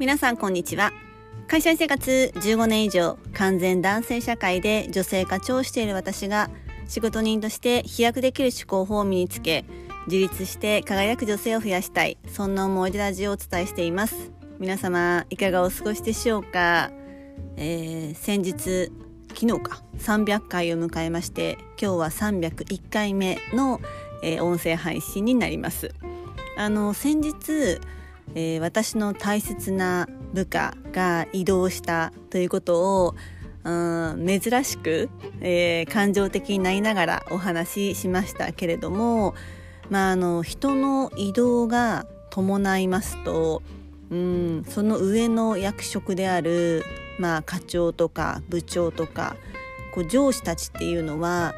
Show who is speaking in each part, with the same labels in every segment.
Speaker 1: 皆さんこんにちは。会社員生活15年以上完全男性社会で女性課長をしている私が仕事人として飛躍できる思考法を身につけ自立して輝く女性を増やしたいそんな思いでラジオをお伝えしています。皆様いかがお過ごしでしょうか、えー、先日昨日か300回を迎えまして今日は301回目の、えー、音声配信になります。あの先日えー、私の大切な部下が移動したということを、うん、珍しく、えー、感情的になりながらお話ししましたけれども、まあ、あの人の移動が伴いますと、うん、その上の役職である、まあ、課長とか部長とかこう上司たちっていうのは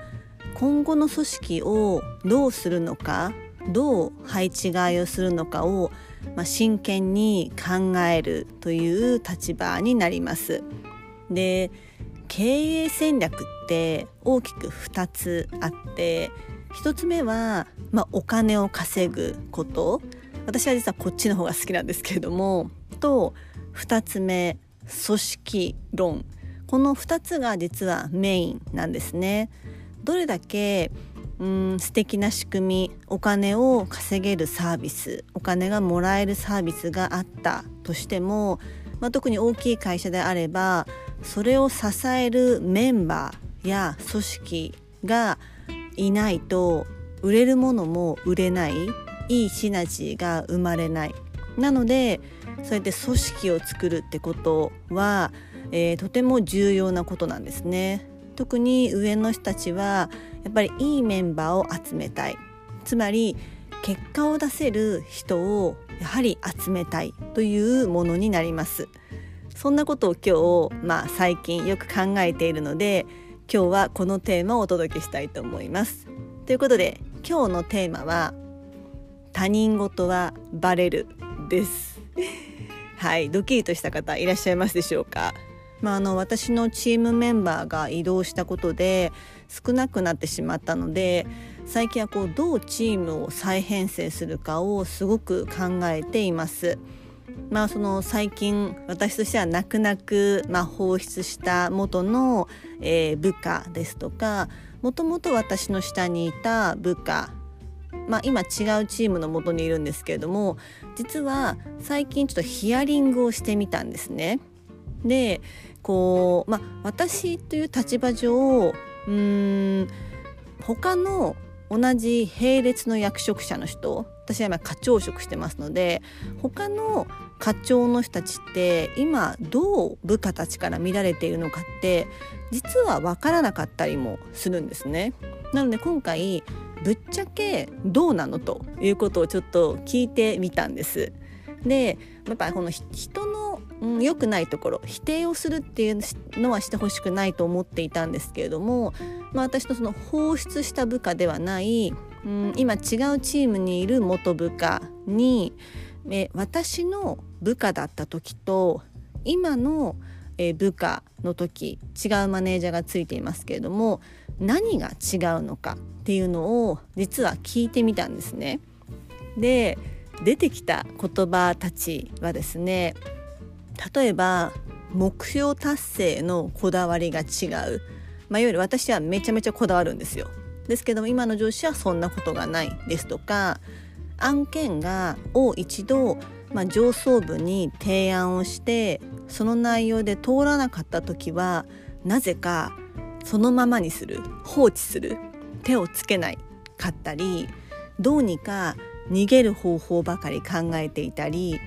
Speaker 1: 今後の組織をどうするのかどう配置替えをするのかをまあ、真剣に考えるという立場になります。で経営戦略って大きく2つあって1つ目は、まあ、お金を稼ぐこと私は実はこっちの方が好きなんですけれどもと2つ目組織論この2つが実はメインなんですね。どれだけうん素敵な仕組みお金を稼げるサービスお金がもらえるサービスがあったとしても、まあ、特に大きい会社であればそれを支えるメンバーや組織がいないと売れるものも売れないいいシナジーが生まれないなのでそうやって組織を作るってことは、えー、とても重要なことなんですね。特に上の人たちはやっぱりいいメンバーを集めたい。つまり結果を出せる人をやはり集めたいというものになります。そんなことを今日、まあ、最近よく考えているので今日はこのテーマをお届けしたいと思います。ということで今日のテーマは他人事はバレるです。はいドキリとした方いらっしゃいますでしょうか？まあ、あの私のチームメンバーが移動したことで少なくなってしまったので最近はこうどうチームを再編成するかをすごく考えています。まあ、その最近私としては泣く泣く、まあ、放出した元の、えー、部下ですとかもともと私の下にいた部下まあ、今違うチームのもとにいるんですけれども実は最近ちょっとヒアリングをしてみたんですね。でこう、まあ、私という立場上うーん他の同じ並列の役職者の人私は今課長職してますので他の課長の人たちって今どう部下たちから見られているのかって実は分からなかったりもするんですね。なので今回ぶっちゃけどうなのということをちょっと聞いてみたんです。でやっぱこの人のうん、良くないところ否定をするっていうのはしてほしくないと思っていたんですけれども、まあ、私のその放出した部下ではない、うん、今違うチームにいる元部下にえ私の部下だった時と今のえ部下の時違うマネージャーがついていますけれども何が違うのかっていうのを実は聞いてみたんですね。で出てきた言葉たちはですね例えば目標達成のこだわりが違う、まあ、いわゆる私はめちゃめちゃこだわるんですよ。ですけども今の上司はそんなことがないですとか案件がを一度、まあ、上層部に提案をしてその内容で通らなかった時はなぜかそのままにする放置する手をつけないかったりどうにか逃げる方法ばかり考えていたり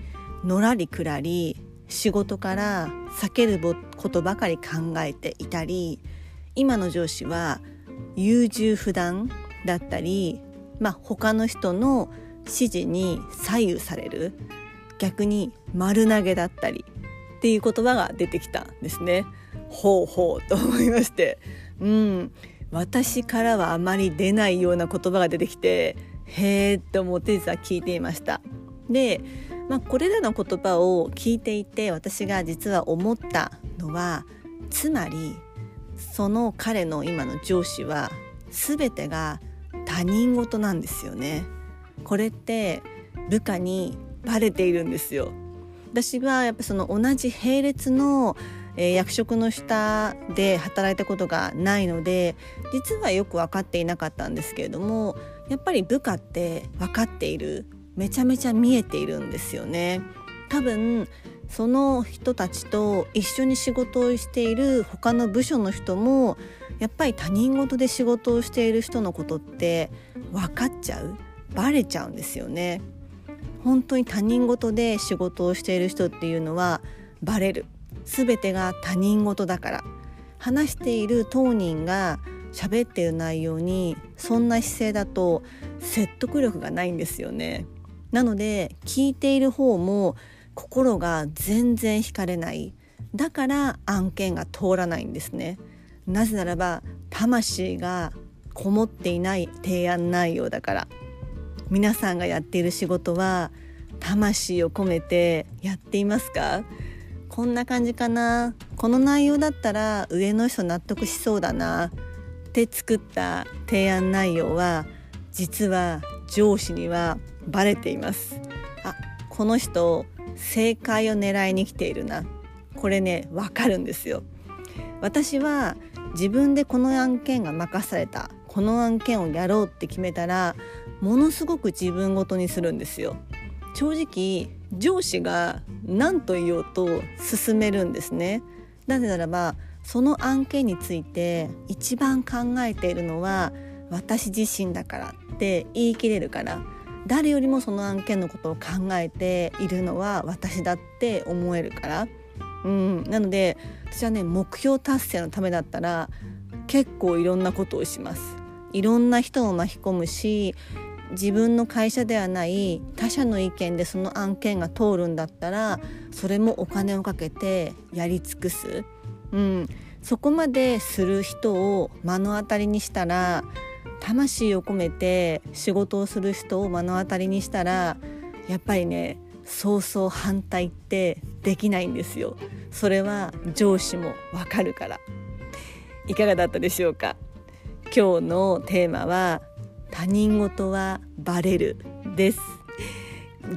Speaker 1: のらりくらり仕事から避けることばかり考えていたり今の上司は優柔不断だったり、まあ、他の人の指示に左右される逆に丸投げだったりっていう言葉が出てきたんですね。ほうほうと思いましてうん私からはあまり出ないような言葉が出てきてへえって思って実は聞いていました。でまあ、これらの言葉を聞いていて私が実は思ったのはつまりその彼の今の上司は全てが他人事なんですよね。これって部下にバレているんですよ。私はやっぱその同じ並列のえ、役職の下で働いたことがないので実はよく分かっていなかったんですけれどもやっぱり部下って分かっているめちゃめちゃ見えているんですよね。多分その人たちと一緒に仕事をしている他の部署の人もやっぱり他人事で仕事をしている人のことって分かっちゃうバレちゃうんですよね。本当に他人事で仕事をしている人っていうのはバレる全てが他人事だから話している当人が喋っている内容にそんな姿勢だと説得力がないんですよね。なので聞いている方も心が全然惹かれない。だから案件が通らないんですね。なぜならば魂がこもっていない提案内容だから。皆さんがやっている仕事は魂を込めてやっていますか？こんな感じかな？この内容だったら上の人納得しそうだな。って作った提案内容は実は上司にはバレています。あこの人正解を狙いに来ているな。これねわかるんですよ。私は自分でこの案件が任された。この案件をやろうって決めたらものすごく自分ごとにするんですよ。正直上司が何と言おうと進めるんですね。なぜならばその案件について一番考えているのは私自身だからって言い切れるから。誰よりもその案件のことを考えているのは私だって思えるから、うん、なので私はね目標達成のためだったら結構いろんなことをします。いろんな人を巻き込むし自分の会社ではない他社の意見でその案件が通るんだったらそれもお金をかけてやり尽くす、うん、そこまでする人を目の当たりにしたら魂を込めて仕事をする人を目の当たりにしたらやっぱりねそうそう反対ってできないんですよ。それは上司もわかるから。いかがだったでしょうか？今日のテーマは他人事はバレるです。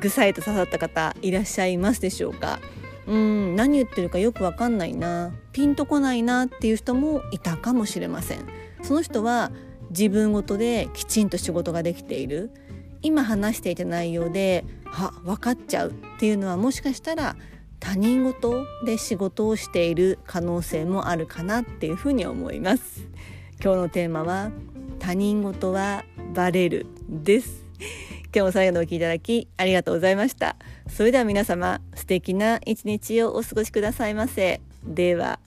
Speaker 1: ぐさいと刺さった方いらっしゃいますでしょうか？うん何言ってるかよくわかんないな。ピンとこないなっていう人もいたかもしれません。その人は自分ごとできちんと仕事ができている。今話していた内容では分かっちゃうっていうのはもしかしたら他人事で仕事をしている可能性もあるかなっていうふうに思います。今日のテーマは他人事はバレるです。今日も最後までお聴きいただきありがとうございました。それでは皆様素敵な一日をお過ごしくださいませ。では。